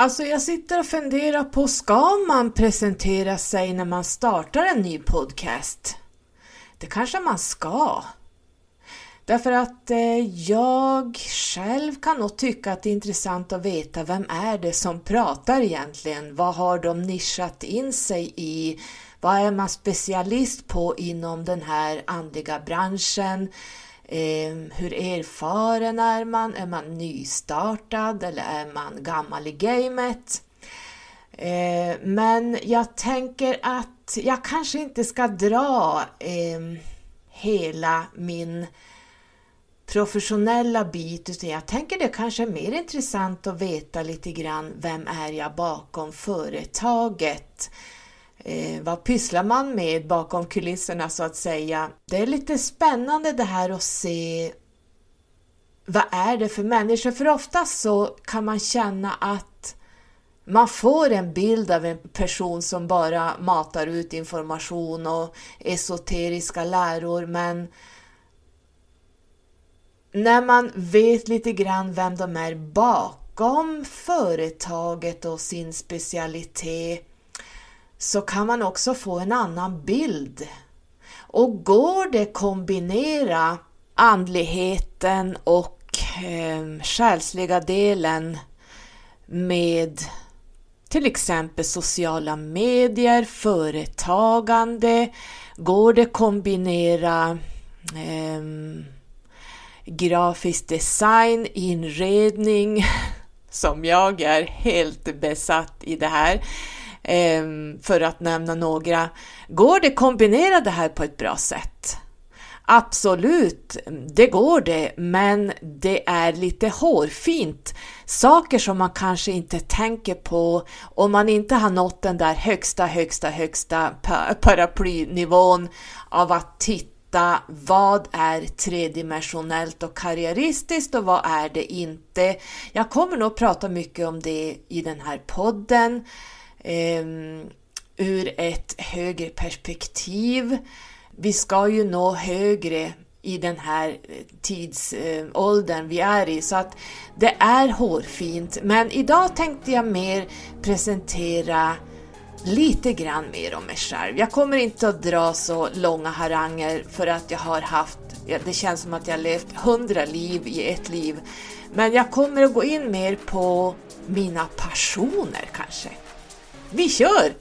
Alltså jag sitter och funderar på, ska man presentera sig när man startar en ny podcast? Det kanske man ska. Därför att eh, jag själv kan nog tycka att det är intressant att veta vem är det som pratar egentligen? Vad har de nischat in sig i? Vad är man specialist på inom den här andliga branschen? Eh, hur erfaren är man? Är man nystartad eller är man gammal i gamet? Eh, men jag tänker att jag kanske inte ska dra eh, hela min professionella bit utan jag tänker det kanske är mer intressant att veta lite grann vem är jag bakom företaget? Eh, vad pysslar man med bakom kulisserna så att säga? Det är lite spännande det här att se vad är det för människor? För oftast så kan man känna att man får en bild av en person som bara matar ut information och esoteriska läror men när man vet lite grann vem de är bakom företaget och sin specialitet så kan man också få en annan bild. Och går det kombinera andligheten och eh, själsliga delen med till exempel sociala medier, företagande, går det kombinera eh, grafisk design, inredning, som jag är helt besatt i det här, Ehm, för att nämna några. Går det kombinera det här på ett bra sätt? Absolut, det går det, men det är lite hårfint. Saker som man kanske inte tänker på om man inte har nått den där högsta, högsta, högsta paraplynivån av att titta vad är tredimensionellt och karriäristiskt och vad är det inte. Jag kommer nog prata mycket om det i den här podden eh, ur ett högre perspektiv. Vi ska ju nå högre i den här eh, tidsåldern vi är i så att det är hårfint men idag tänkte jag mer presentera lite grann mer om mig själv. Jag kommer inte att dra så långa haranger för att jag har haft, det känns som att jag levt hundra liv i ett liv. Men jag kommer att gå in mer på mina passioner kanske. Vi kör!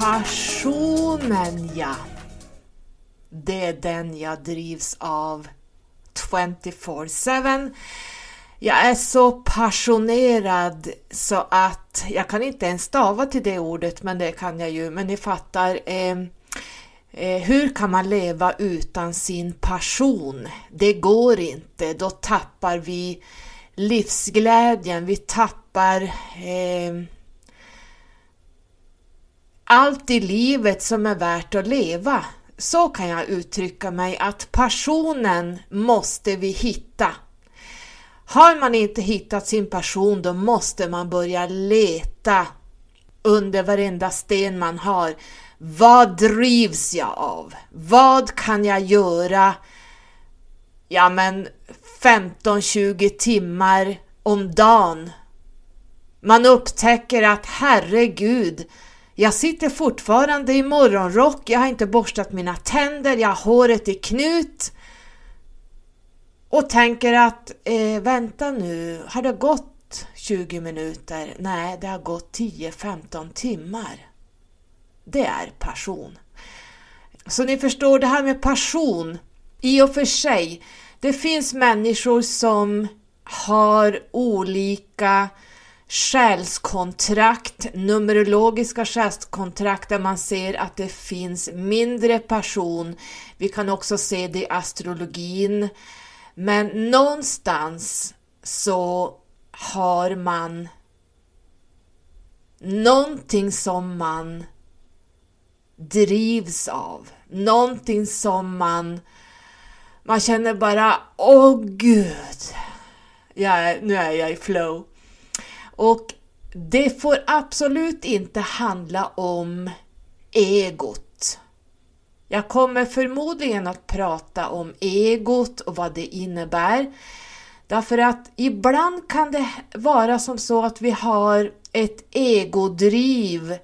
Passionen ja det är den jag drivs av 24-7. Jag är så passionerad så att jag kan inte ens stava till det ordet, men det kan jag ju. Men ni fattar. Eh, Eh, hur kan man leva utan sin passion? Det går inte. Då tappar vi livsglädjen. Vi tappar eh, allt i livet som är värt att leva så kan jag uttrycka mig att passionen måste vi hitta. Har man inte hittat sin passion då måste man börja leta under varenda sten man har. Vad drivs jag av? Vad kan jag göra? Ja men 15-20 timmar om dagen. Man upptäcker att herregud, jag sitter fortfarande i morgonrock, jag har inte borstat mina tänder, jag har håret i knut och tänker att eh, vänta nu, har det gått 20 minuter? Nej, det har gått 10-15 timmar. Det är passion. Så ni förstår, det här med passion, i och för sig, det finns människor som har olika själskontrakt, numerologiska själskontrakt där man ser att det finns mindre passion. Vi kan också se det i astrologin. Men någonstans så har man någonting som man drivs av. Någonting som man man känner bara åh gud, jag, nu är jag i flow. Och det får absolut inte handla om egot. Jag kommer förmodligen att prata om egot och vad det innebär. Därför att ibland kan det vara som så att vi har ett egodriv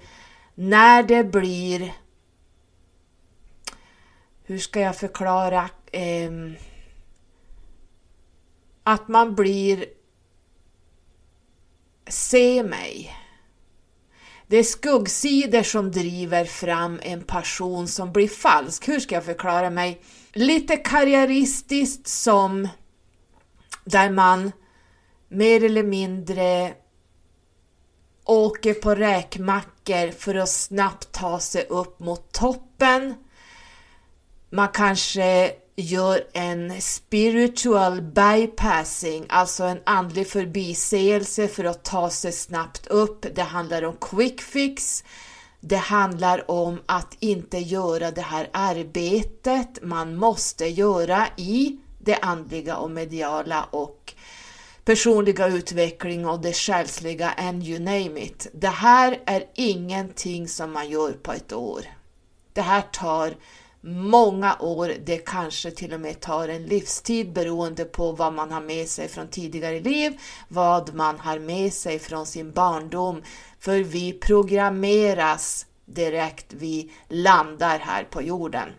när det blir hur ska jag förklara eh, att man blir se mig. Det är skuggsidor som driver fram en passion som blir falsk. Hur ska jag förklara mig? Lite karriäristiskt som där man mer eller mindre åker på räkmackor för att snabbt ta sig upp mot toppen. Man kanske gör en spiritual bypassing, alltså en andlig förbiseelse för att ta sig snabbt upp. Det handlar om quick fix. Det handlar om att inte göra det här arbetet man måste göra i det andliga och mediala och personliga utveckling och det själsliga and you name it. Det här är ingenting som man gör på ett år. Det här tar många år, det kanske till och med tar en livstid beroende på vad man har med sig från tidigare liv, vad man har med sig från sin barndom. För vi programmeras direkt vi landar här på jorden.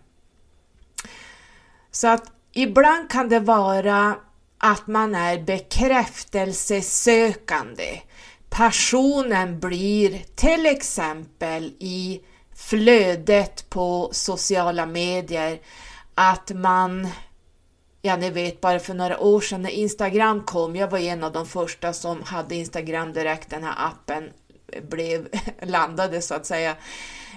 Så att ibland kan det vara att man är bekräftelsesökande. Passionen blir till exempel i flödet på sociala medier att man Ja, ni vet, bara för några år sedan när Instagram kom, jag var en av de första som hade Instagram direkt, den här appen blev landade så att säga.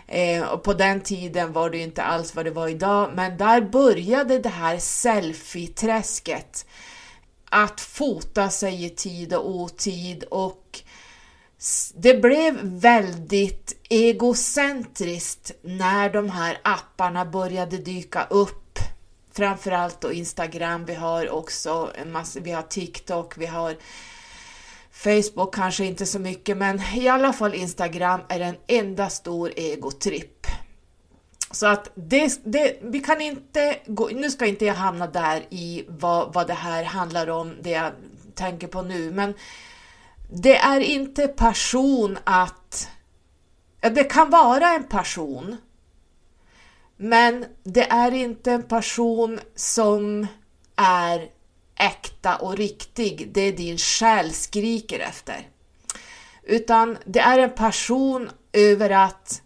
Eh, och på den tiden var det ju inte alls vad det var idag, men där började det här selfie-träsket. Att fota sig i tid och otid och det blev väldigt egocentriskt när de här apparna började dyka upp. Framförallt då Instagram, vi har också en massa, vi har TikTok, vi har Facebook kanske inte så mycket, men i alla fall Instagram är en enda stor egotripp. Så att det, det, vi kan inte gå, nu ska inte jag hamna där i vad, vad det här handlar om, det jag tänker på nu, men det är inte passion att... Det kan vara en passion, men det är inte en passion som är äkta och riktig, det din själ skriker efter. Utan det är en passion över att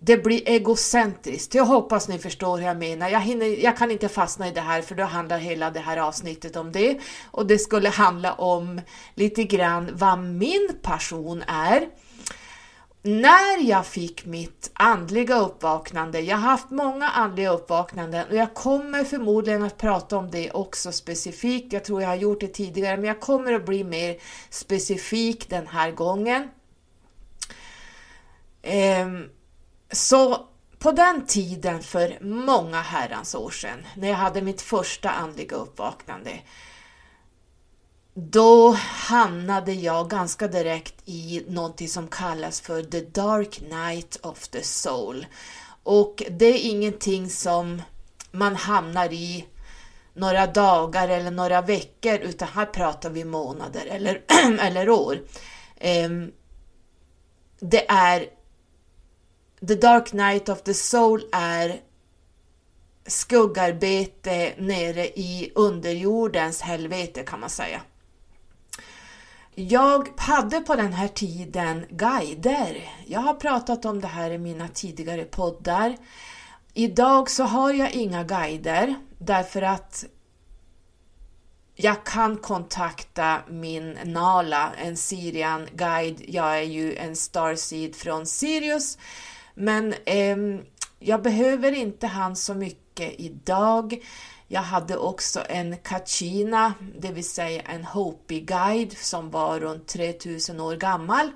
det blir egocentriskt. Jag hoppas ni förstår hur jag menar. Jag, hinner, jag kan inte fastna i det här för då handlar hela det här avsnittet om det. Och det skulle handla om lite grann vad min passion är. När jag fick mitt andliga uppvaknande, jag har haft många andliga uppvaknanden och jag kommer förmodligen att prata om det också specifikt. Jag tror jag har gjort det tidigare, men jag kommer att bli mer specifik den här gången. Um, så på den tiden för många herrans år sedan, när jag hade mitt första andliga uppvaknande, då hamnade jag ganska direkt i någonting som kallas för the dark night of the soul. Och det är ingenting som man hamnar i några dagar eller några veckor, utan här pratar vi månader eller, eller år. Um, det är The Dark Night of the Soul är skuggarbete nere i underjordens helvete kan man säga. Jag hade på den här tiden guider. Jag har pratat om det här i mina tidigare poddar. Idag så har jag inga guider därför att jag kan kontakta min Nala, en Sirian guide. Jag är ju en Starseed från Sirius men eh, jag behöver inte han så mycket idag. Jag hade också en Kachina, det vill säga en Hopi-guide som var runt 3000 år gammal.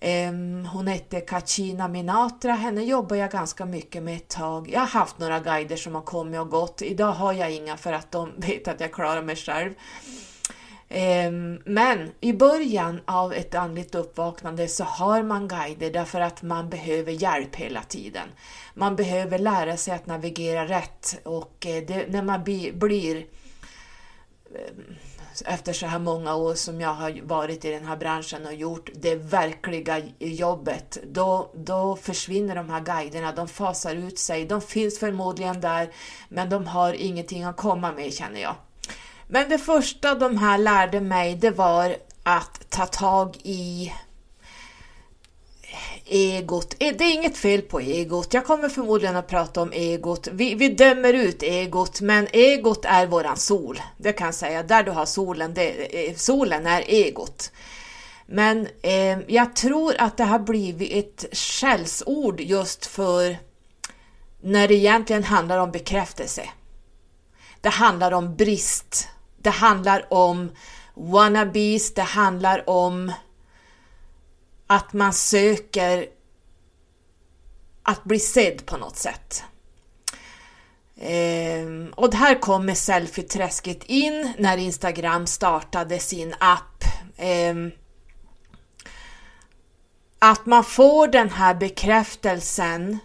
Ehm, hon hette Kachina Minatra, henne jobbar jag ganska mycket med ett tag. Jag har haft några guider som har kommit och gått. Idag har jag inga för att de vet att jag klarar mig själv. Ehm, men i början av ett andligt uppvaknande så har man guider därför att man behöver hjälp hela tiden. Man behöver lära sig att navigera rätt och eh, det, när man blir ehm, efter så här många år som jag har varit i den här branschen och gjort det verkliga jobbet, då, då försvinner de här guiderna, de fasar ut sig. De finns förmodligen där, men de har ingenting att komma med känner jag. Men det första de här lärde mig, det var att ta tag i egot. Eh, det är inget fel på egot. Jag kommer förmodligen att prata om egot. Vi, vi dömer ut egot, men egot är våran sol. Det kan jag säga. Där du har solen, det, eh, solen är egot. Men eh, jag tror att det har blivit ett skällsord just för när det egentligen handlar om bekräftelse. Det handlar om brist. Det handlar om wannabes, det handlar om att man söker att bli sedd på något sätt. Ehm, och här kommer selfieträsket in när Instagram startade sin app. Ehm, att man får den här bekräftelsen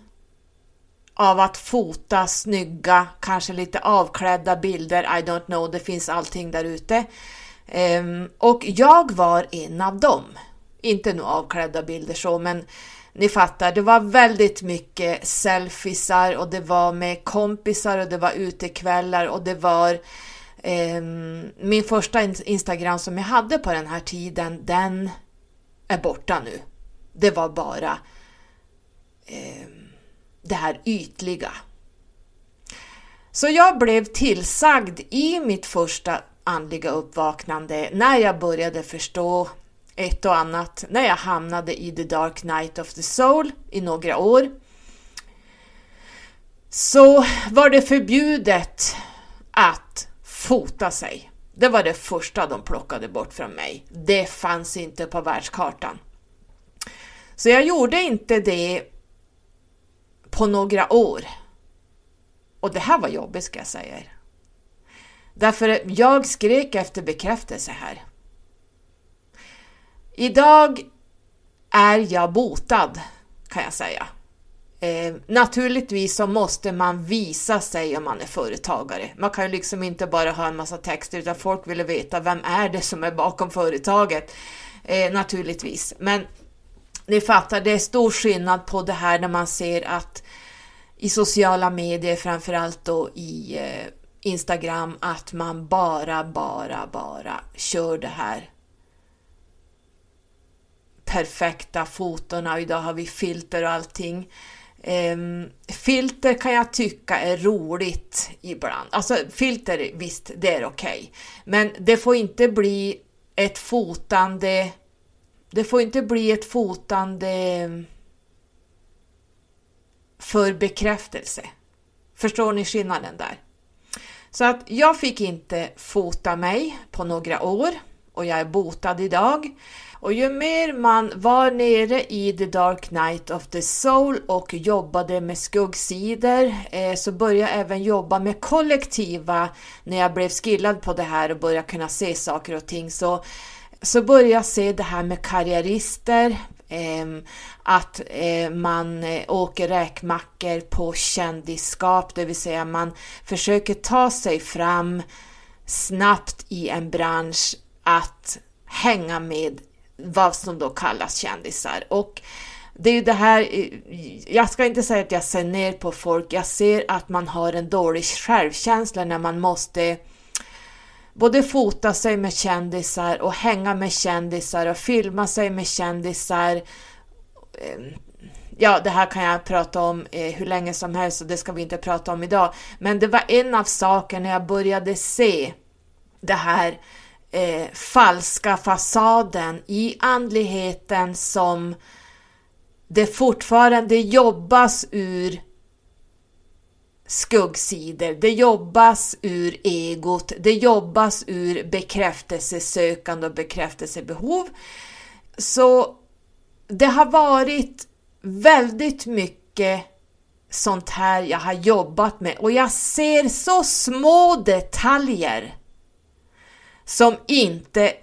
av att fota snygga, kanske lite avklädda bilder, I don't know, det finns allting där ute. Um, och jag var en av dem. Inte nu avklädda bilder så, men ni fattar, det var väldigt mycket selfiesar och det var med kompisar och det var utekvällar och det var um, min första Instagram som jag hade på den här tiden, den är borta nu. Det var bara um, det här ytliga. Så jag blev tillsagd i mitt första andliga uppvaknande när jag började förstå ett och annat när jag hamnade i The Dark Night of the Soul i några år. Så var det förbjudet att fota sig. Det var det första de plockade bort från mig. Det fanns inte på världskartan. Så jag gjorde inte det på några år. Och det här var jobbigt ska jag säga er. Därför jag skrek efter bekräftelse här. Idag är jag botad kan jag säga. Eh, naturligtvis så måste man visa sig om man är företagare. Man kan ju liksom inte bara ha en massa texter utan folk vill veta vem är det som är bakom företaget. Eh, naturligtvis. Men ni fattar, det är stor skillnad på det här när man ser att i sociala medier, framförallt då i eh, Instagram, att man bara, bara, bara kör det här perfekta fotona idag har vi filter och allting. Um, filter kan jag tycka är roligt ibland. Alltså filter, visst, det är okej. Okay. Men det får inte bli ett fotande det får inte bli ett fotande för bekräftelse. Förstår ni skillnaden där? Så att jag fick inte fota mig på några år och jag är botad idag. Och ju mer man var nere i The Dark Night of the Soul och jobbade med skuggsidor eh, så började jag även jobba med kollektiva när jag blev skillad på det här och började kunna se saker och ting. Så så började jag se det här med karriärister, ehm, att eh, man eh, åker räkmackor på kändisskap, det vill säga man försöker ta sig fram snabbt i en bransch att hänga med vad som då kallas kändisar. Och det är ju det här, eh, jag ska inte säga att jag ser ner på folk, jag ser att man har en dålig självkänsla när man måste både fota sig med kändisar och hänga med kändisar och filma sig med kändisar. Ehm, ja, det här kan jag prata om eh, hur länge som helst och det ska vi inte prata om idag. Men det var en av sakerna jag började se det här eh, falska fasaden i andligheten som det fortfarande jobbas ur skuggsidor, det jobbas ur egot, det jobbas ur bekräftelsesökande och bekräftelsebehov. Så det har varit väldigt mycket sånt här jag har jobbat med. Och jag ser så små detaljer som inte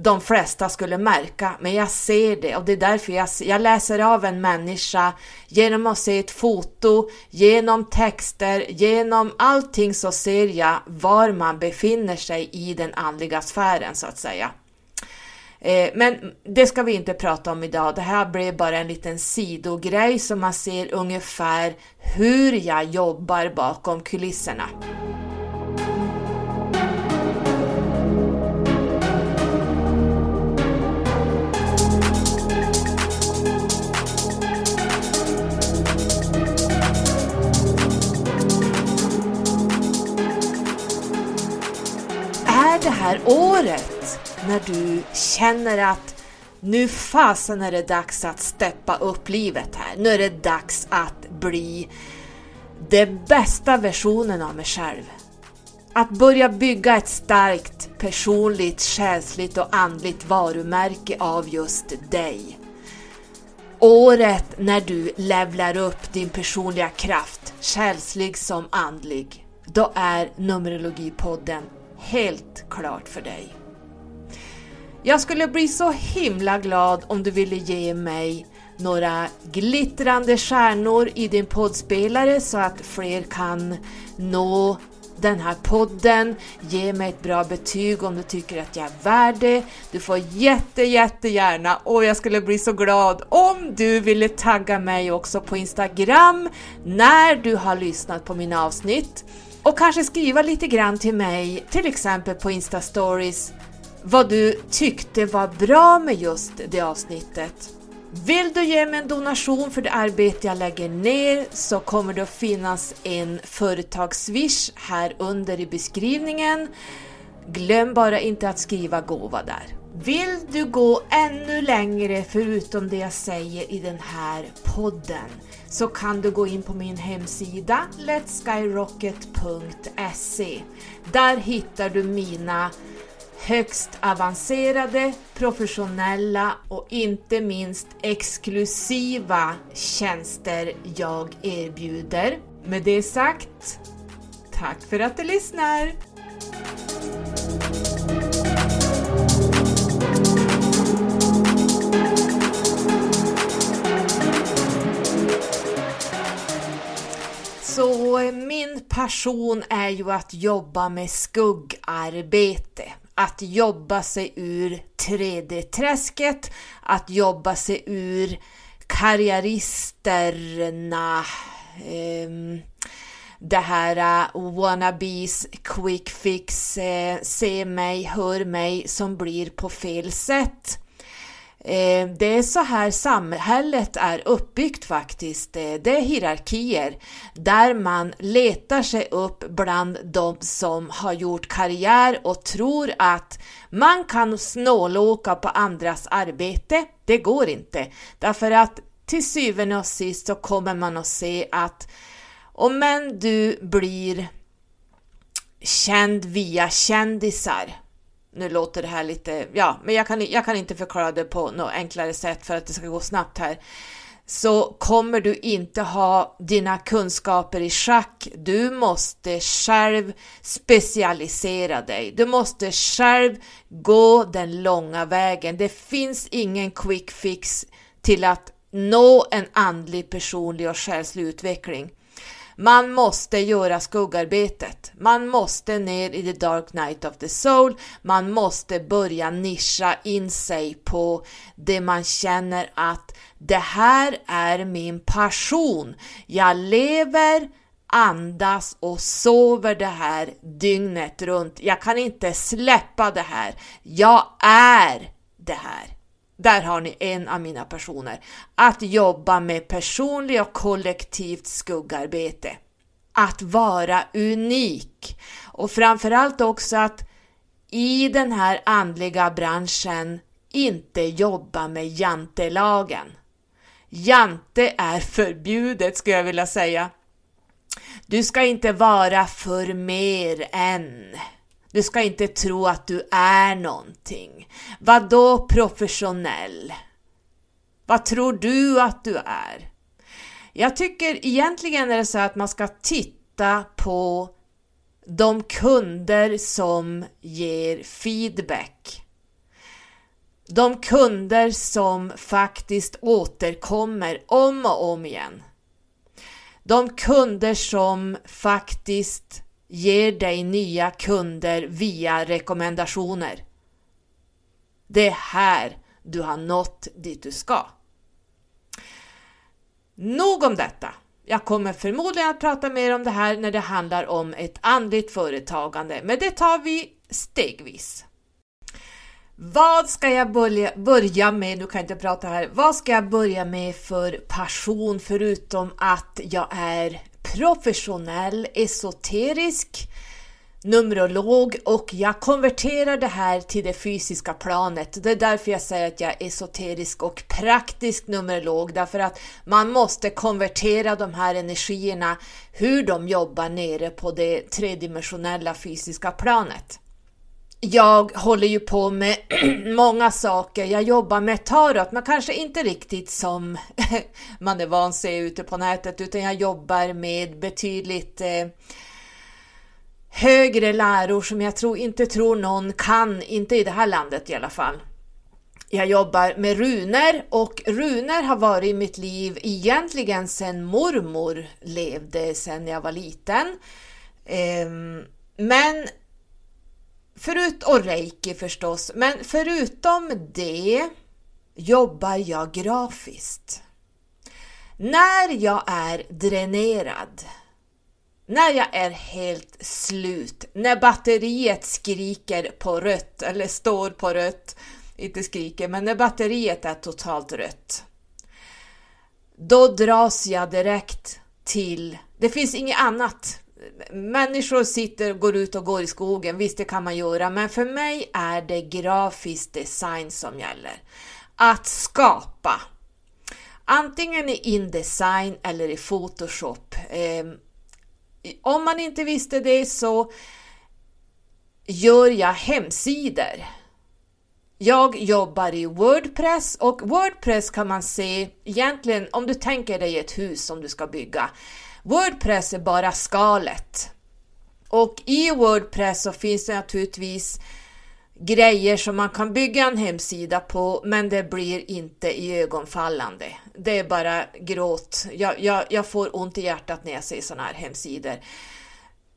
de flesta skulle märka, men jag ser det och det är därför jag, jag läser av en människa genom att se ett foto, genom texter, genom allting så ser jag var man befinner sig i den andliga sfären så att säga. Eh, men det ska vi inte prata om idag. Det här blev bara en liten sidogrej så man ser ungefär hur jag jobbar bakom kulisserna. Här året när du känner att nu fasen är det dags att steppa upp livet här. Nu är det dags att bli den bästa versionen av mig själv. Att börja bygga ett starkt personligt, själsligt och andligt varumärke av just dig. Året när du levlar upp din personliga kraft, själslig som andlig. Då är Numerologipodden helt klart för dig. Jag skulle bli så himla glad om du ville ge mig några glittrande stjärnor i din poddspelare så att fler kan nå den här podden. Ge mig ett bra betyg om du tycker att jag är värd det. Du får jätte, jättegärna och jag skulle bli så glad om du ville tagga mig också på Instagram när du har lyssnat på mina avsnitt och kanske skriva lite grann till mig, till exempel på Insta Stories vad du tyckte var bra med just det avsnittet. Vill du ge mig en donation för det arbete jag lägger ner så kommer det att finnas en företagswish här under i beskrivningen. Glöm bara inte att skriva gåva där. Vill du gå ännu längre förutom det jag säger i den här podden så kan du gå in på min hemsida letskyrocket.se. Där hittar du mina högst avancerade, professionella och inte minst exklusiva tjänster jag erbjuder. Med det sagt, tack för att du lyssnar! Så min passion är ju att jobba med skuggarbete att jobba sig ur 3D-träsket, att jobba sig ur karriäristerna, eh, det här uh, wannabes, quick fix, eh, se mig, hör mig som blir på fel sätt. Eh, det är så här samhället är uppbyggt faktiskt. Eh, det är hierarkier där man letar sig upp bland de som har gjort karriär och tror att man kan snålåka på andras arbete. Det går inte, därför att till syvende och sist så kommer man att se att om du blir känd via kändisar nu låter det här lite, ja, men jag kan, jag kan inte förklara det på något enklare sätt för att det ska gå snabbt här så kommer du inte ha dina kunskaper i schack. Du måste själv specialisera dig. Du måste själv gå den långa vägen. Det finns ingen quick fix till att nå en andlig, personlig och själslig utveckling. Man måste göra skuggarbetet. Man måste ner i the dark night of the soul. Man måste börja nischa in sig på det man känner att det här är min passion. Jag lever, andas och sover det här dygnet runt. Jag kan inte släppa det här. Jag är det här. Där har ni en av mina personer. Att jobba med personligt och kollektivt skuggarbete. Att vara unik. Och framförallt också att i den här andliga branschen inte jobba med jantelagen. Jante är förbjudet skulle jag vilja säga. Du ska inte vara för mer än. Du ska inte tro att du är någonting. Vadå professionell? Vad tror du att du är? Jag tycker egentligen är det så att man ska titta på de kunder som ger feedback. De kunder som faktiskt återkommer om och om igen. De kunder som faktiskt ger dig nya kunder via rekommendationer. Det är här du har nått dit du ska. Nog om detta. Jag kommer förmodligen att prata mer om det här när det handlar om ett andligt företagande, men det tar vi stegvis. Vad ska jag börja, börja med? Du kan inte prata här. Vad ska jag börja med för passion förutom att jag är professionell esoterisk Numerolog och jag konverterar det här till det fysiska planet. Det är därför jag säger att jag är esoterisk och praktisk numerolog, därför att man måste konvertera de här energierna, hur de jobbar nere på det tredimensionella fysiska planet. Jag håller ju på med många saker. Jag jobbar med tarot, men kanske inte riktigt som man är van att se ute på nätet, utan jag jobbar med betydligt eh, högre läror som jag tror, inte tror någon kan, inte i det här landet i alla fall. Jag jobbar med runor och runor har varit i mitt liv egentligen sedan mormor levde, sedan jag var liten. Ehm, men förut, och reiki förstås, men förutom det jobbar jag grafiskt. När jag är dränerad, när jag är helt slut, när batteriet skriker på rött eller står på rött, inte skriker, men när batteriet är totalt rött. Då dras jag direkt till, det finns inget annat. Människor sitter och går ut och går i skogen, visst det kan man göra, men för mig är det grafisk design som gäller. Att skapa. Antingen i Indesign eller i Photoshop. Ehm, om man inte visste det så gör jag hemsidor. Jag jobbar i Wordpress och Wordpress kan man se egentligen om du tänker dig ett hus som du ska bygga. Wordpress är bara skalet. Och i Wordpress så finns det naturligtvis grejer som man kan bygga en hemsida på, men det blir inte i ögonfallande. Det är bara gråt. Jag, jag, jag får ont i hjärtat när jag ser sådana här hemsidor.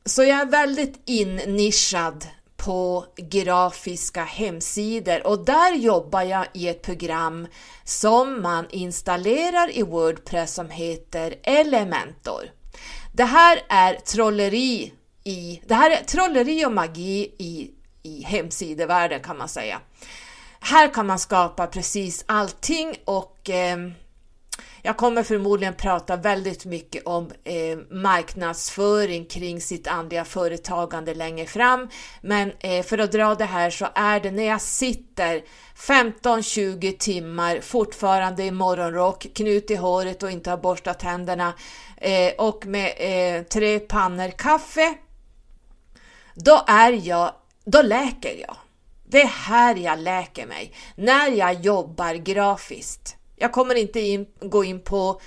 Så jag är väldigt innischad på grafiska hemsidor och där jobbar jag i ett program som man installerar i Wordpress som heter Elementor. Det här är trolleri i, det här är trolleri och magi i i hemsidevärlden kan man säga. Här kan man skapa precis allting och eh, jag kommer förmodligen prata väldigt mycket om eh, marknadsföring kring sitt andliga företagande längre fram. Men eh, för att dra det här så är det när jag sitter 15-20 timmar fortfarande i morgonrock, knut i håret och inte har borstat tänderna eh, och med eh, tre pannor kaffe. Då är jag då läker jag. Det är här jag läker mig, när jag jobbar grafiskt. Jag kommer inte in, gå in på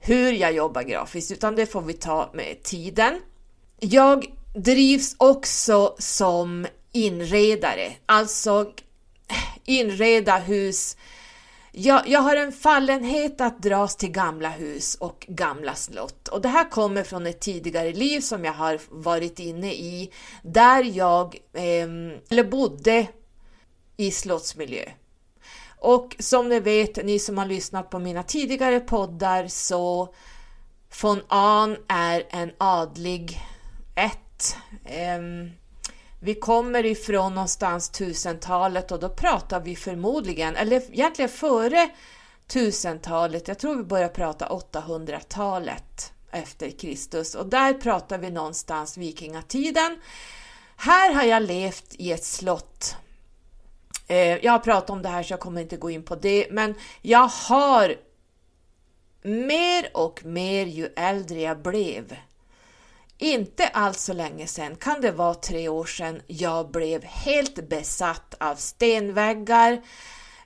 hur jag jobbar grafiskt, utan det får vi ta med tiden. Jag drivs också som inredare, alltså inreda hus jag, jag har en fallenhet att dras till gamla hus och gamla slott och det här kommer från ett tidigare liv som jag har varit inne i där jag eh, eller bodde i slottsmiljö. Och som ni vet, ni som har lyssnat på mina tidigare poddar så von Ahn är en adlig ett. Um, vi kommer ifrån någonstans tusentalet och då pratar vi förmodligen, eller egentligen före tusentalet, jag tror vi börjar prata 800-talet efter Kristus och där pratar vi någonstans vikingatiden. Här har jag levt i ett slott. Eh, jag har pratat om det här så jag kommer inte gå in på det, men jag har mer och mer ju äldre jag blev inte alls så länge sedan, kan det vara tre år sedan, jag blev helt besatt av stenväggar,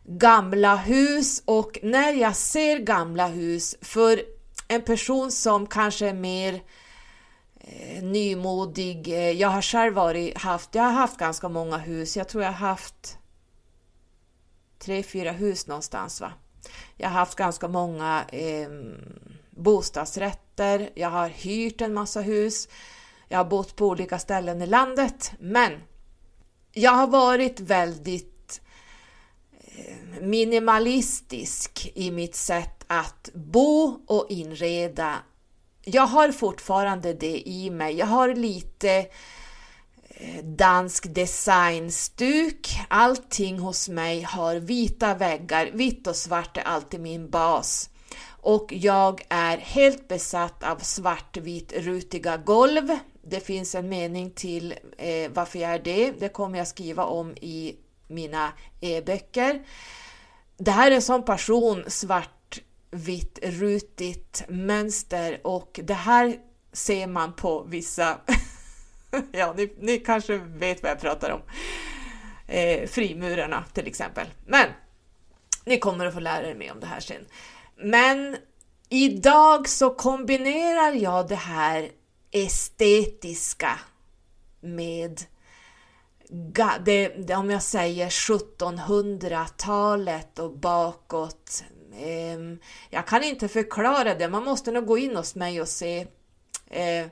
gamla hus och när jag ser gamla hus, för en person som kanske är mer eh, nymodig. Eh, jag har själv varit, haft, jag har haft ganska många hus. Jag tror jag har haft tre, fyra hus någonstans. va. Jag har haft ganska många eh, bostadsrätter. Jag har hyrt en massa hus. Jag har bott på olika ställen i landet. Men jag har varit väldigt eh, minimalistisk i mitt sätt att bo och inreda. Jag har fortfarande det i mig. Jag har lite eh, Eh, dansk designstuk. Allting hos mig har vita väggar. Vitt och svart är alltid min bas. Och jag är helt besatt av svartvit rutiga golv. Det finns en mening till eh, varför jag är det. Det kommer jag skriva om i mina e-böcker. Det här är en sån svartvitt rutigt mönster och det här ser man på vissa, ja ni, ni, kanske vet vad jag pratar om, eh, frimurarna till exempel. Men ni kommer att få lära er mer om det här sen. Men idag så kombinerar jag det här estetiska med det, det, om jag säger 1700-talet och bakåt. Eh, jag kan inte förklara det, man måste nog gå in hos mig och se. Eh,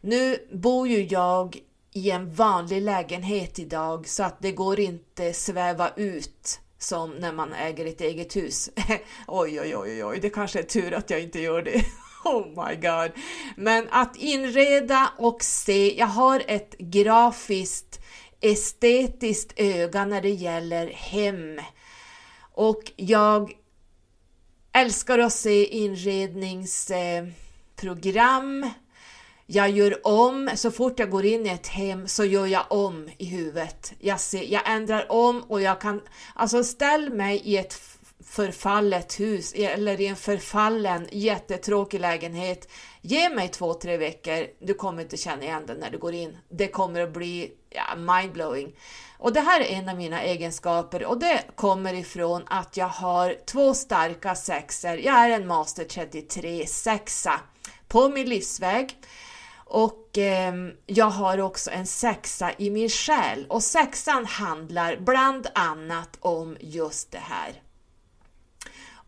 nu bor ju jag i en vanlig lägenhet idag så att det går inte sväva ut som när man äger ett eget hus. oj, oj, oj, oj, det kanske är tur att jag inte gör det. Oh my god! Men att inreda och se, jag har ett grafiskt estetiskt öga när det gäller hem och jag älskar att se inredningsprogram. Jag gör om, så fort jag går in i ett hem så gör jag om i huvudet. Jag, ser, jag ändrar om och jag kan, alltså ställ mig i ett förfallet hus eller i en förfallen jättetråkig lägenhet. Ge mig två, tre veckor. Du kommer inte känna igen den när du går in. Det kommer att bli ja, mindblowing. Och det här är en av mina egenskaper och det kommer ifrån att jag har två starka sexer. Jag är en master 33 sexa på min livsväg och eh, jag har också en sexa i min själ och sexan handlar bland annat om just det här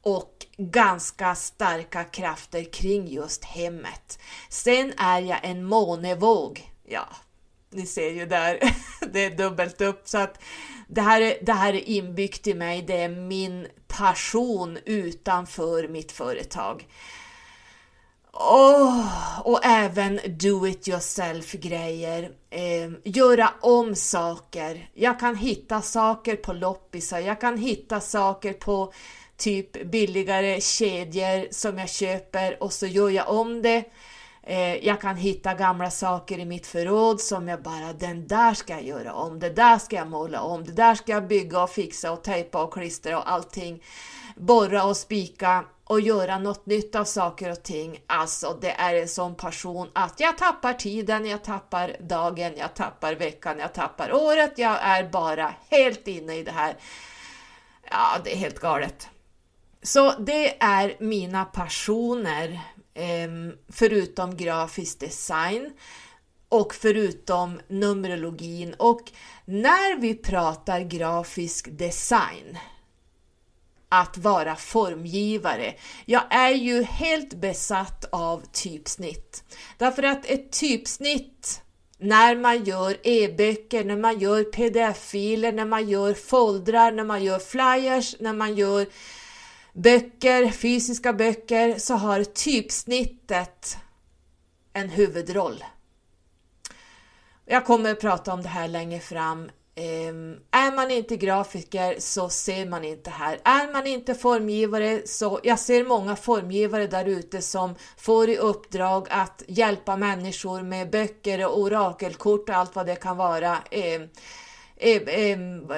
och ganska starka krafter kring just hemmet. Sen är jag en månevåg. Ja, ni ser ju där, det är dubbelt upp så att det här, är, det här är inbyggt i mig, det är min passion utanför mitt företag. Oh, och även do it yourself grejer. Eh, göra om saker. Jag kan hitta saker på loppisar, jag kan hitta saker på typ billigare kedjor som jag köper och så gör jag om det. Eh, jag kan hitta gamla saker i mitt förråd som jag bara, den där ska jag göra om, det där ska jag måla om, det där ska jag bygga och fixa och tejpa och klistra och allting. Borra och spika och göra något nytt av saker och ting. Alltså det är en sån passion att jag tappar tiden, jag tappar dagen, jag tappar veckan, jag tappar året. Jag är bara helt inne i det här. Ja, det är helt galet. Så det är mina passioner, ehm, förutom grafisk design och förutom numerologin. Och när vi pratar grafisk design, att vara formgivare. Jag är ju helt besatt av typsnitt. Därför att ett typsnitt när man gör e-böcker, när man gör pdf-filer, när man gör foldrar, när man gör flyers, när man gör böcker, fysiska böcker, så har typsnittet en huvudroll. Jag kommer att prata om det här längre fram. Ehm, är man inte grafiker så ser man inte här. Är man inte formgivare så, jag ser många formgivare där ute som får i uppdrag att hjälpa människor med böcker och orakelkort och allt vad det kan vara. Ehm, ehm, ehm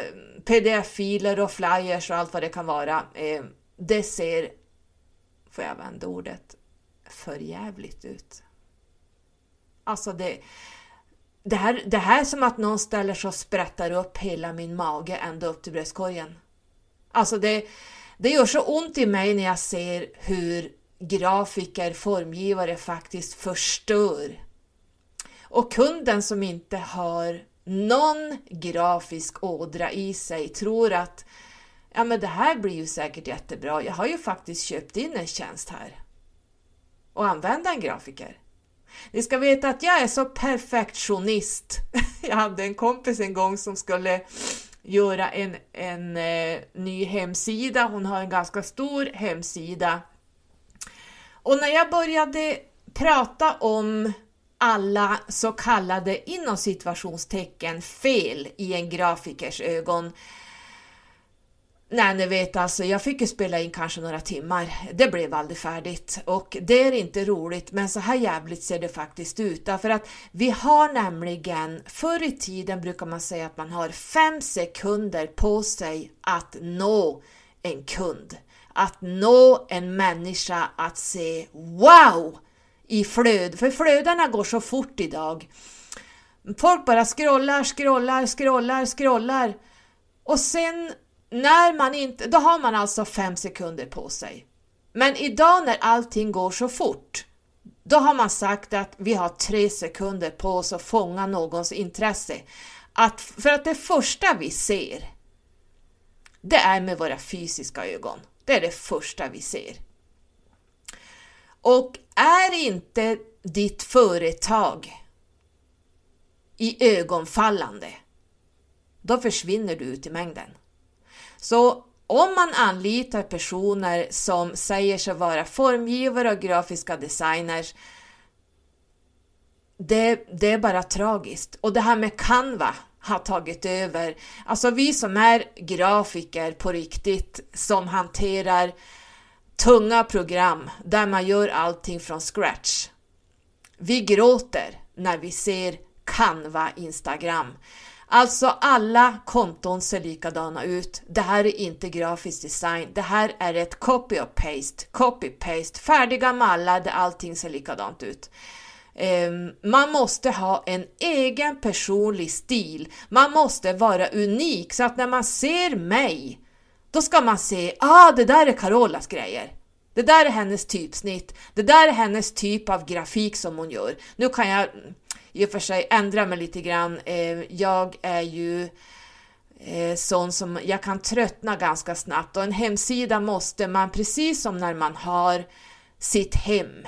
pdf-filer och flyers och allt vad det kan vara det ser, får jag använda ordet, för jävligt ut. Alltså det, det här, det här är som att någon ställer sig och sprättar upp hela min mage ända upp till bröstkorgen. Alltså det, det gör så ont i mig när jag ser hur grafiker, formgivare faktiskt förstör Och kunden som inte har någon grafisk ådra i sig tror att ja men det här blir ju säkert jättebra, jag har ju faktiskt köpt in en tjänst här och använda en grafiker. Ni ska veta att jag är så perfektionist. Jag hade en kompis en gång som skulle göra en, en eh, ny hemsida. Hon har en ganska stor hemsida. Och när jag började prata om alla så kallade inom situationstecken fel i en grafikers ögon Nej, ni vet alltså, jag fick ju spela in kanske några timmar. Det blev aldrig färdigt och det är inte roligt, men så här jävligt ser det faktiskt ut. Därför att vi har nämligen, förr i tiden brukar man säga att man har fem sekunder på sig att nå en kund. Att nå en människa att se wow i flöd, för flödena går så fort idag. Folk bara scrollar, scrollar, scrollar, scrollar och sen när man inte, då har man alltså fem sekunder på sig. Men idag när allting går så fort, då har man sagt att vi har tre sekunder på oss att fånga någons intresse. Att, för att det första vi ser, det är med våra fysiska ögon. Det är det första vi ser. Och är inte ditt företag i ögonfallande, då försvinner du ut i mängden. Så om man anlitar personer som säger sig vara formgivare och grafiska designers, det, det är bara tragiskt. Och det här med Canva har tagit över. Alltså vi som är grafiker på riktigt, som hanterar tunga program där man gör allting från scratch. Vi gråter när vi ser Canva Instagram. Alltså alla konton ser likadana ut. Det här är inte grafisk design. Det här är ett copy och paste, copy paste, färdiga mallar där allting ser likadant ut. Ehm, man måste ha en egen personlig stil. Man måste vara unik så att när man ser mig, då ska man se, ah det där är Carolas grejer. Det där är hennes typsnitt. Det där är hennes typ av grafik som hon gör. Nu kan jag i och för sig ändra mig lite grann. Eh, jag är ju eh, sån som jag kan tröttna ganska snabbt och en hemsida måste man precis som när man har sitt hem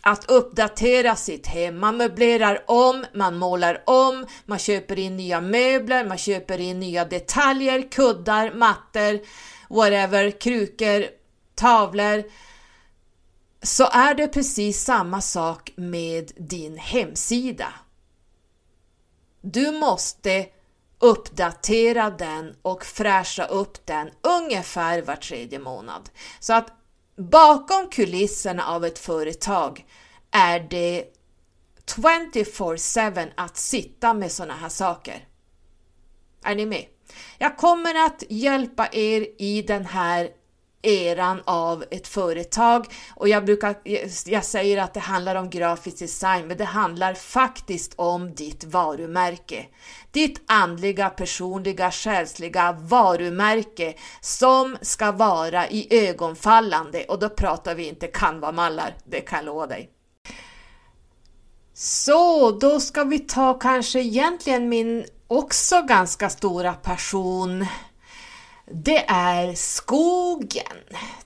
att uppdatera sitt hem. Man möblerar om, man målar om, man köper in nya möbler, man köper in nya detaljer, kuddar, mattor, whatever, krukor, tavlor så är det precis samma sak med din hemsida. Du måste uppdatera den och fräscha upp den ungefär var tredje månad. Så att bakom kulisserna av ett företag är det 24-7 att sitta med sådana här saker. Är ni med? Jag kommer att hjälpa er i den här eran av ett företag och jag brukar, jag säger att det handlar om grafisk design, men det handlar faktiskt om ditt varumärke. Ditt andliga, personliga, själsliga varumärke som ska vara i ögonfallande och då pratar vi inte Canva-mallar, det kan jag lova dig. Så då ska vi ta kanske egentligen min också ganska stora passion det är skogen,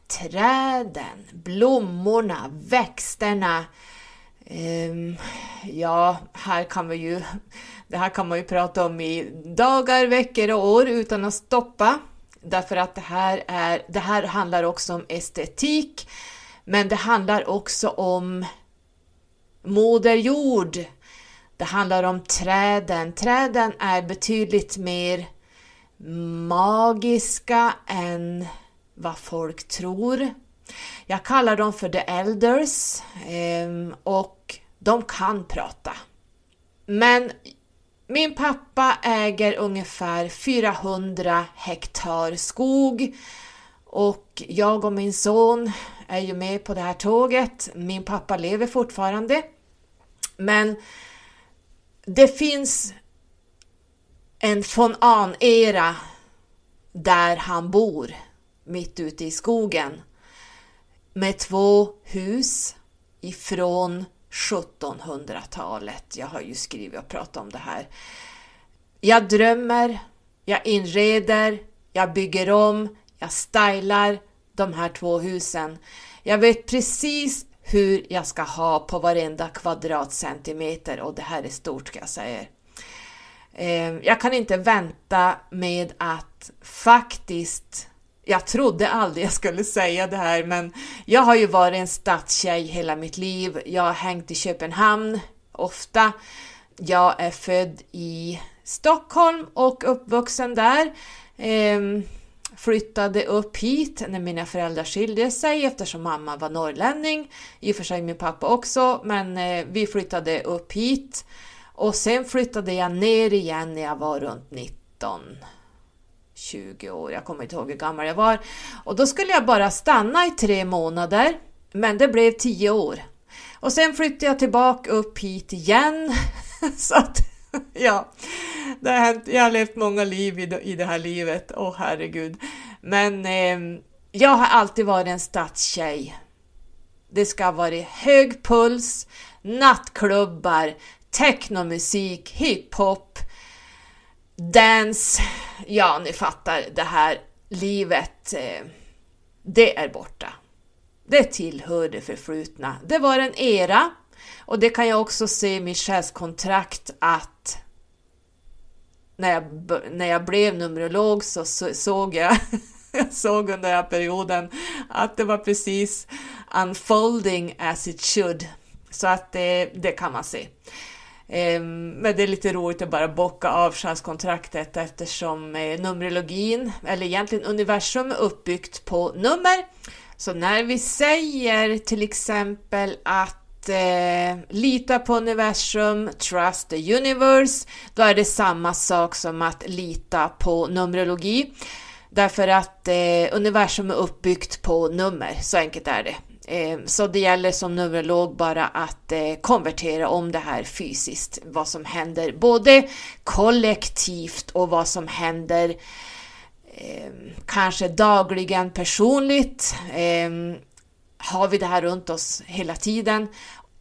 träden, blommorna, växterna. Um, ja, här kan vi ju, det här kan man ju prata om i dagar, veckor och år utan att stoppa. Därför att det här, är, det här handlar också om estetik, men det handlar också om Moder Jord. Det handlar om träden. Träden är betydligt mer magiska än vad folk tror. Jag kallar dem för the elders ehm, och de kan prata. Men min pappa äger ungefär 400 hektar skog och jag och min son är ju med på det här tåget. Min pappa lever fortfarande. Men det finns en von Ahn-era där han bor, mitt ute i skogen, med två hus ifrån 1700-talet. Jag har ju skrivit och pratat om det här. Jag drömmer, jag inreder, jag bygger om, jag stylar de här två husen. Jag vet precis hur jag ska ha på varenda kvadratcentimeter och det här är stort ska jag säga. Eh, jag kan inte vänta med att faktiskt jag trodde aldrig jag skulle säga det här, men jag har ju varit en stadstjej hela mitt liv. Jag har hängt i Köpenhamn ofta. Jag är född i Stockholm och uppvuxen där. Ehm, flyttade upp hit när mina föräldrar skilde sig eftersom mamma var norrlänning. I och för sig min pappa också, men eh, vi flyttade upp hit. Och sen flyttade jag ner igen när jag var runt 19 20 år, jag kommer inte ihåg hur gammal jag var. Och då skulle jag bara stanna i tre månader, men det blev 10 år. Och sen flyttade jag tillbaka upp hit igen. Så att, ja, det har hänt, jag har levt många liv i, det här livet, åh oh, herregud. Men eh, jag har alltid varit en stadstjej. Det ska ha varit hög puls, nattklubbar, technomusik, hiphop, dance, ja ni fattar det här livet, eh, det är borta. Det tillhör det förflutna. Det var en era och det kan jag också se i mitt själskontrakt att när jag, när jag blev numerolog så, så såg jag, jag såg under den här perioden att det var precis unfolding as it should. Så att det, det kan man se. Ehm, men det är lite roligt att bara bocka av chanskontraktet eftersom eh, Numerologin, eller egentligen universum, är uppbyggt på nummer. Så när vi säger till exempel att eh, lita på universum, trust the universe, då är det samma sak som att lita på Numerologi. Därför att eh, universum är uppbyggt på nummer, så enkelt är det. Eh, så det gäller som neurolog bara att eh, konvertera om det här fysiskt, vad som händer både kollektivt och vad som händer eh, kanske dagligen personligt. Har vi det här runt oss hela tiden,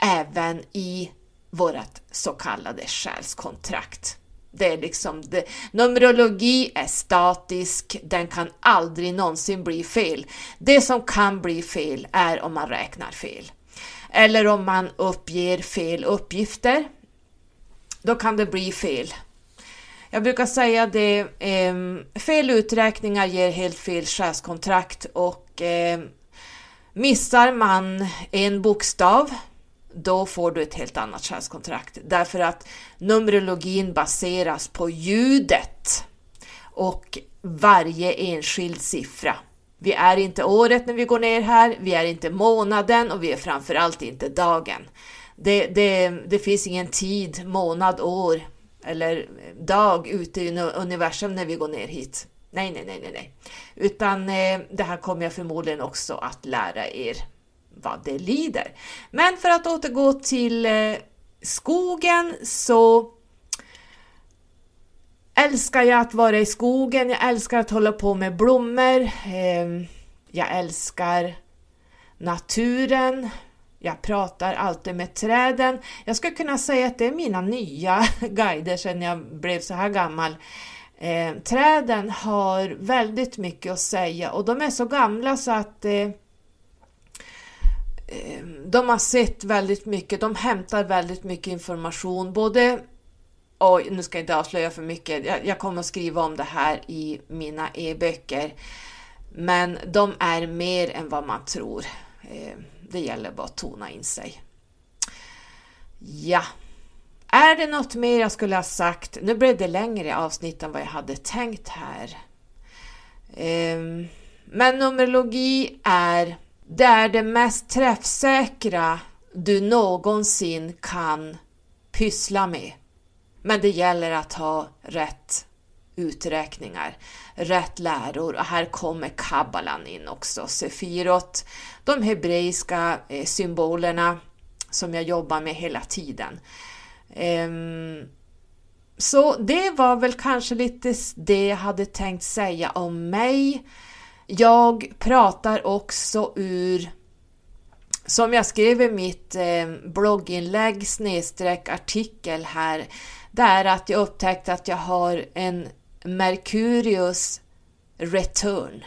även i vårt så kallade själskontrakt. Det är liksom det. Numerologi är statisk, den kan aldrig någonsin bli fel. Det som kan bli fel är om man räknar fel. Eller om man uppger fel uppgifter. Då kan det bli fel. Jag brukar säga det, eh, fel uträkningar ger helt fel chefskontrakt och eh, missar man en bokstav då får du ett helt annat könskontrakt. Därför att Numerologin baseras på ljudet och varje enskild siffra. Vi är inte året när vi går ner här, vi är inte månaden och vi är framförallt inte dagen. Det, det, det finns ingen tid, månad, år eller dag ute i universum när vi går ner hit. Nej, nej, nej, nej, nej. Utan eh, det här kommer jag förmodligen också att lära er vad det lider. Men för att återgå till eh, skogen så älskar jag att vara i skogen, jag älskar att hålla på med blommor, ehm, jag älskar naturen, jag pratar alltid med träden. Jag skulle kunna säga att det är mina nya guider sedan jag blev så här gammal. Eh, träden har väldigt mycket att säga och de är så gamla så att eh, Ehm, de har sett väldigt mycket, de hämtar väldigt mycket information, både Oj, nu ska jag inte avslöja för mycket. Jag, jag kommer att skriva om det här i mina e-böcker. Men de är mer än vad man tror. Ehm, det gäller bara att tona in sig. Ja, är det något mer jag skulle ha sagt? Nu blev det längre avsnitt än vad jag hade tänkt här. Ehm, Men numerologi är det är det mest träffsäkra du någonsin kan pyssla med. Men det gäller att ha rätt uträkningar, rätt läror och här kommer kabbalan in också, sefirot, de hebreiska eh, symbolerna som jag jobbar med hela tiden. Ehm, så det var väl kanske lite det jag hade tänkt säga om mig. Jag pratar också ur som jag skrev i mitt eh, blogginlägg snedstreck artikel här, det är att jag upptäckte att jag har en Merkurius return.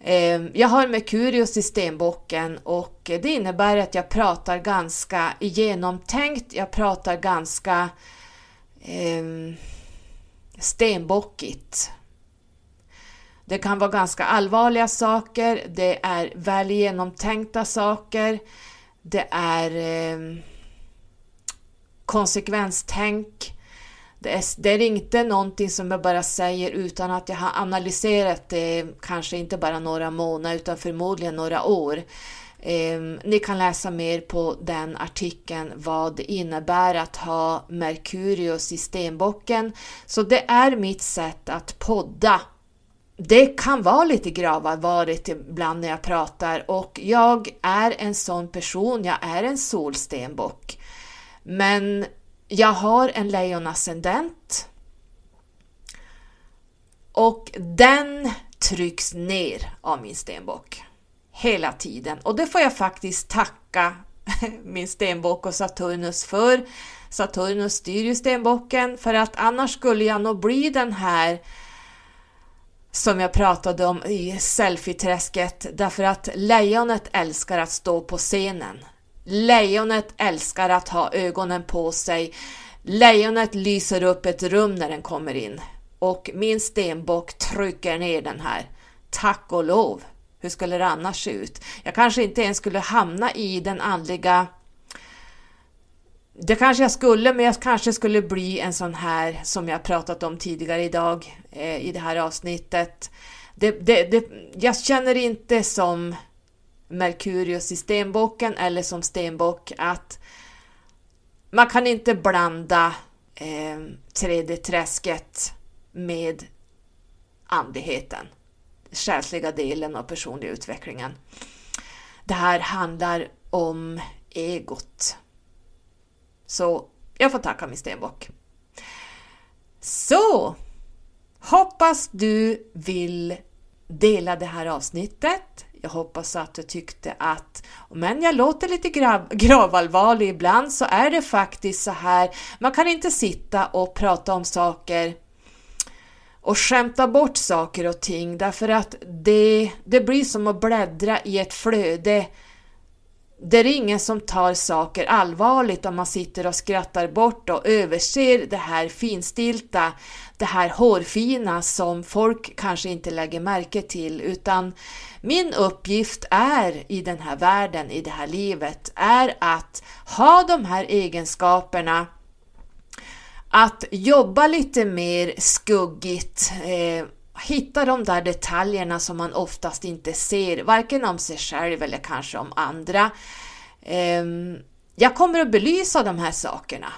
Ehm, jag har Merkurius i stenbocken och det innebär att jag pratar ganska genomtänkt, jag pratar ganska eh, stenbockigt. Det kan vara ganska allvarliga saker, det är väl genomtänkta saker, det är eh, konsekvenstänk. Det är, det är inte någonting som jag bara säger utan att jag har analyserat det, kanske inte bara några månader utan förmodligen några år. Eh, ni kan läsa mer på den artikeln vad det innebär att ha Merkurius i stenbocken. Så det är mitt sätt att podda det kan vara lite gravallvarligt ibland när jag pratar och jag är en sån person, jag är en solstenbock. Men jag har en lejonascendent och den trycks ner av min stenbock hela tiden och det får jag faktiskt tacka min stenbock och Saturnus för. Saturnus styr ju stenbocken för att annars skulle jag nog bli den här som jag pratade om i selfieträsket därför att lejonet älskar att stå på scenen. Lejonet älskar att ha ögonen på sig. Lejonet lyser upp ett rum när den kommer in och min stenbock trycker ner den här. Tack och lov! Hur skulle det annars se ut? Jag kanske inte ens skulle hamna i den andliga det kanske jag skulle, men jag kanske skulle bli en sån här som jag pratat om tidigare idag eh, i det här avsnittet. Det, det, det, jag känner inte som Merkurius i stenbocken eller som stenbock att man kan inte blanda eh, 3D-träsket med andligheten, själsliga delen av personliga utvecklingen. Det här handlar om egot så jag får tacka min stenbock. Så! Hoppas du vill dela det här avsnittet. Jag hoppas att du tyckte att, men jag låter lite grav, gravallvarlig ibland, så är det faktiskt så här. Man kan inte sitta och prata om saker och skämta bort saker och ting därför att det, det blir som att bläddra i ett flöde det är ingen som tar saker allvarligt om man sitter och skrattar bort och överser det här finstilta, det här hårfina som folk kanske inte lägger märke till utan min uppgift är i den här världen, i det här livet, är att ha de här egenskaperna att jobba lite mer skuggigt, eh, hitta de där detaljerna som man oftast inte ser, varken om sig själv eller kanske om andra. Ehm, jag kommer att belysa de här sakerna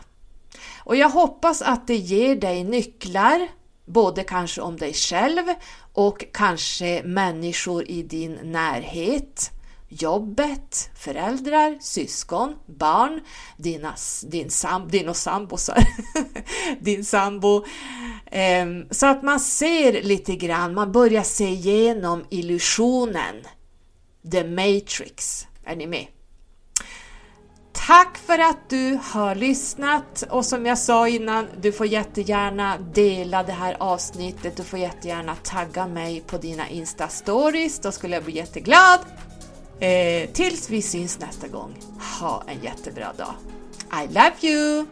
och jag hoppas att det ger dig nycklar, både kanske om dig själv och kanske människor i din närhet jobbet, föräldrar, syskon, barn, dina, din sam, din och sambosar, din sambo. Um, så att man ser lite grann, man börjar se igenom illusionen, the matrix. Är ni med? Tack för att du har lyssnat och som jag sa innan, du får jättegärna dela det här avsnittet, du får jättegärna tagga mig på dina Insta-stories, då skulle jag bli jätteglad. Eh, tills vi syns nästa gång, ha en jättebra dag. I love you!